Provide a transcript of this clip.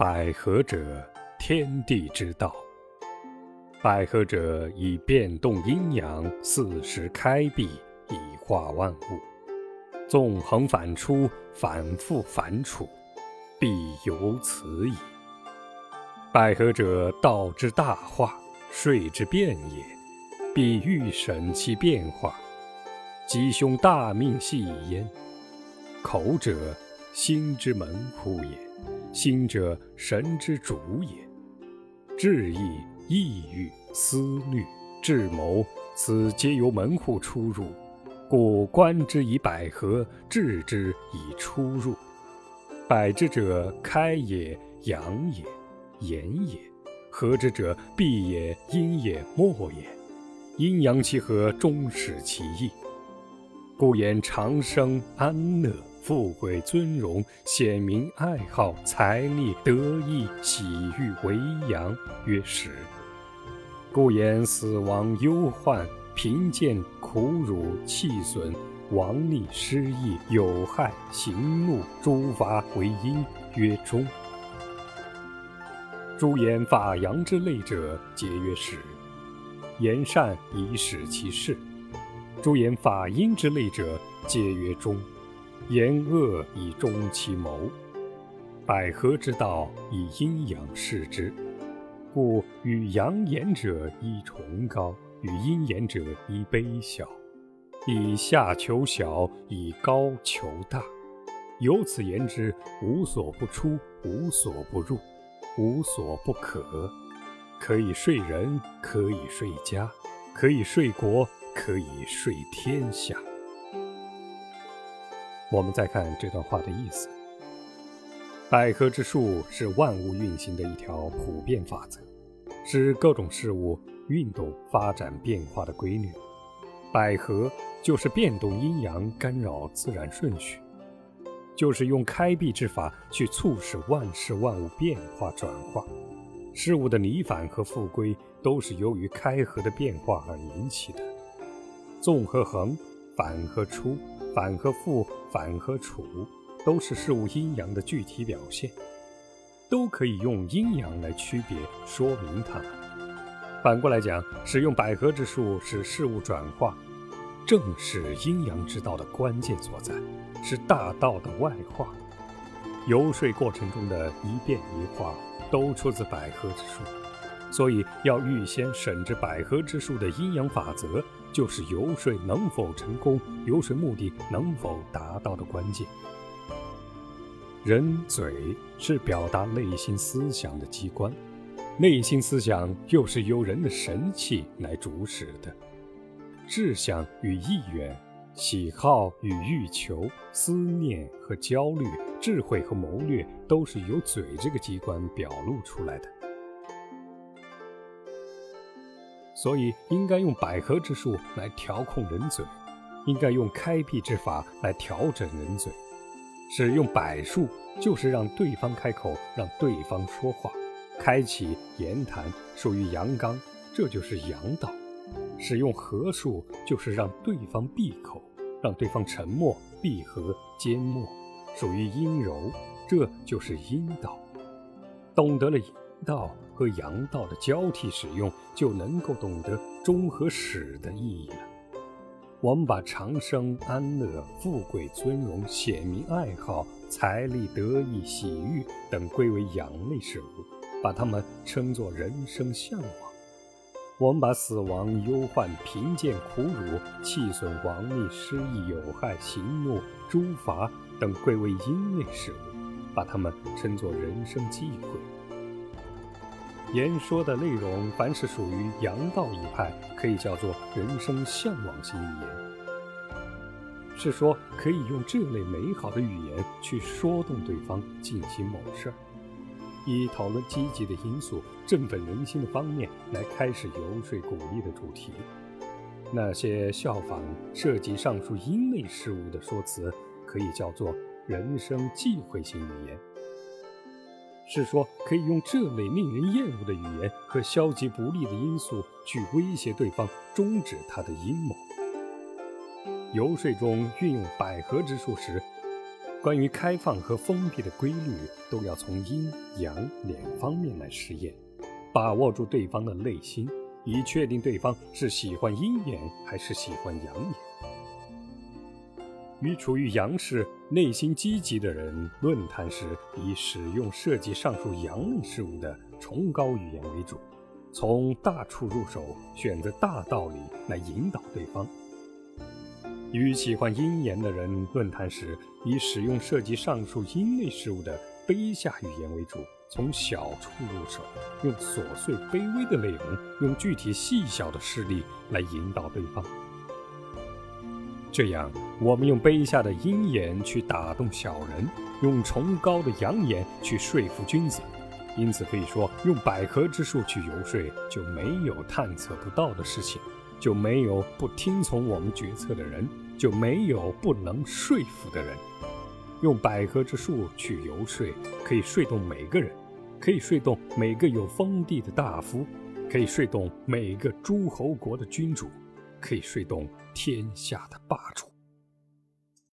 百合者，天地之道。百合者，以变动阴阳，四时开闭，以化万物。纵横反出，反复反处，必有此矣。百合者，道之大化，睡之变也。必欲审其变化，吉凶大命系焉。口者，心之门户也。心者，神之主也。志意、意欲、思虑、智谋，此皆由门户出入。故观之以百合，治之以出入。百之者，开也，阳也，言也；合之者，闭也，阴也，默也。阴阳其和，终始其意。故言长生安乐。富贵尊荣，显明爱好，财力得意，喜欲为阳，曰始。故言死亡忧患，贫贱苦辱，气损亡逆失意，有害行怒，诸法为阴，曰终。诸言法阳之类者，皆曰始。言善以始其事；诸言法阴之类者，皆曰终。言恶以终其谋，百合之道以阴阳视之，故与阳言者以崇高，与阴言者以卑小，以下求小，以高求大。由此言之，无所不出，无所不入，无所不可。可以睡人，可以睡家，可以睡国，可以睡天下。我们再看这段话的意思：百合之术是万物运行的一条普遍法则，是各种事物运动、发展、变化的规律。百合就是变动阴阳，干扰自然顺序，就是用开闭之法去促使万事万物变化转化。事物的离反和复归，都是由于开合的变化而引起的。纵和横，反和出。反和复，反和处，都是事物阴阳的具体表现，都可以用阴阳来区别说明它们。反过来讲，使用百合之术使事物转化，正是阴阳之道的关键所在，是大道的外化。游说过程中的一变一化，都出自百合之术，所以要预先审知百合之术的阴阳法则。就是游说能否成功，游说目的能否达到的关键。人嘴是表达内心思想的机关，内心思想又是由人的神气来主使的。志向与意愿、喜好与欲求、思念和焦虑、智慧和谋略，都是由嘴这个机关表露出来的。所以，应该用百合之术来调控人嘴，应该用开辟之法来调整人嘴。使用百术，就是让对方开口，让对方说话，开启言谈，属于阳刚，这就是阳道；使用合术，就是让对方闭口，让对方沉默，闭合缄默，属于阴柔，这就是阴道。懂得了道。和阳道的交替使用，就能够懂得中和始的意义了。我们把长生、安乐、富贵、尊荣、显明、爱好、财力、得意、喜悦等归为阳类事物，把它们称作人生向往；我们把死亡、忧患、贫贱、苦辱、气损、亡逆、失意、有害、行怒、诸罚等归为阴类事物，把它们称作人生忌讳。言说的内容，凡是属于阳道一派，可以叫做人生向往型语言。是说，可以用这类美好的语言去说动对方进行某事儿，以讨论积极的因素、振奋人心的方面来开始游说鼓励的主题。那些效仿涉及上述阴类事物的说辞，可以叫做人生忌讳型语言。是说，可以用这类令人厌恶的语言和消极不利的因素去威胁对方，终止他的阴谋。游说中运用百合之术时，关于开放和封闭的规律，都要从阴阳两方面来实验，把握住对方的内心，以确定对方是喜欢阴眼还是喜欢阳眼。与处于阳世、内心积极的人论坛时，以使用涉及上述阳类事物的崇高语言为主，从大处入手，选择大道理来引导对方。与喜欢阴言的人论坛时，以使用涉及上述阴类事物的卑下语言为主，从小处入手，用琐碎卑微的内容，用具体细小的事例来引导对方。这样，我们用卑下的阴眼去打动小人，用崇高的阳眼去说服君子。因此，可以说，用百合之术去游说，就没有探测不到的事情。就没有不听从我们决策的人，就没有不能说服的人。用百合之术去游说，可以说动每个人，可以说动每个有封地的大夫，可以说动每个诸侯国的君主，可以说动天下的霸主。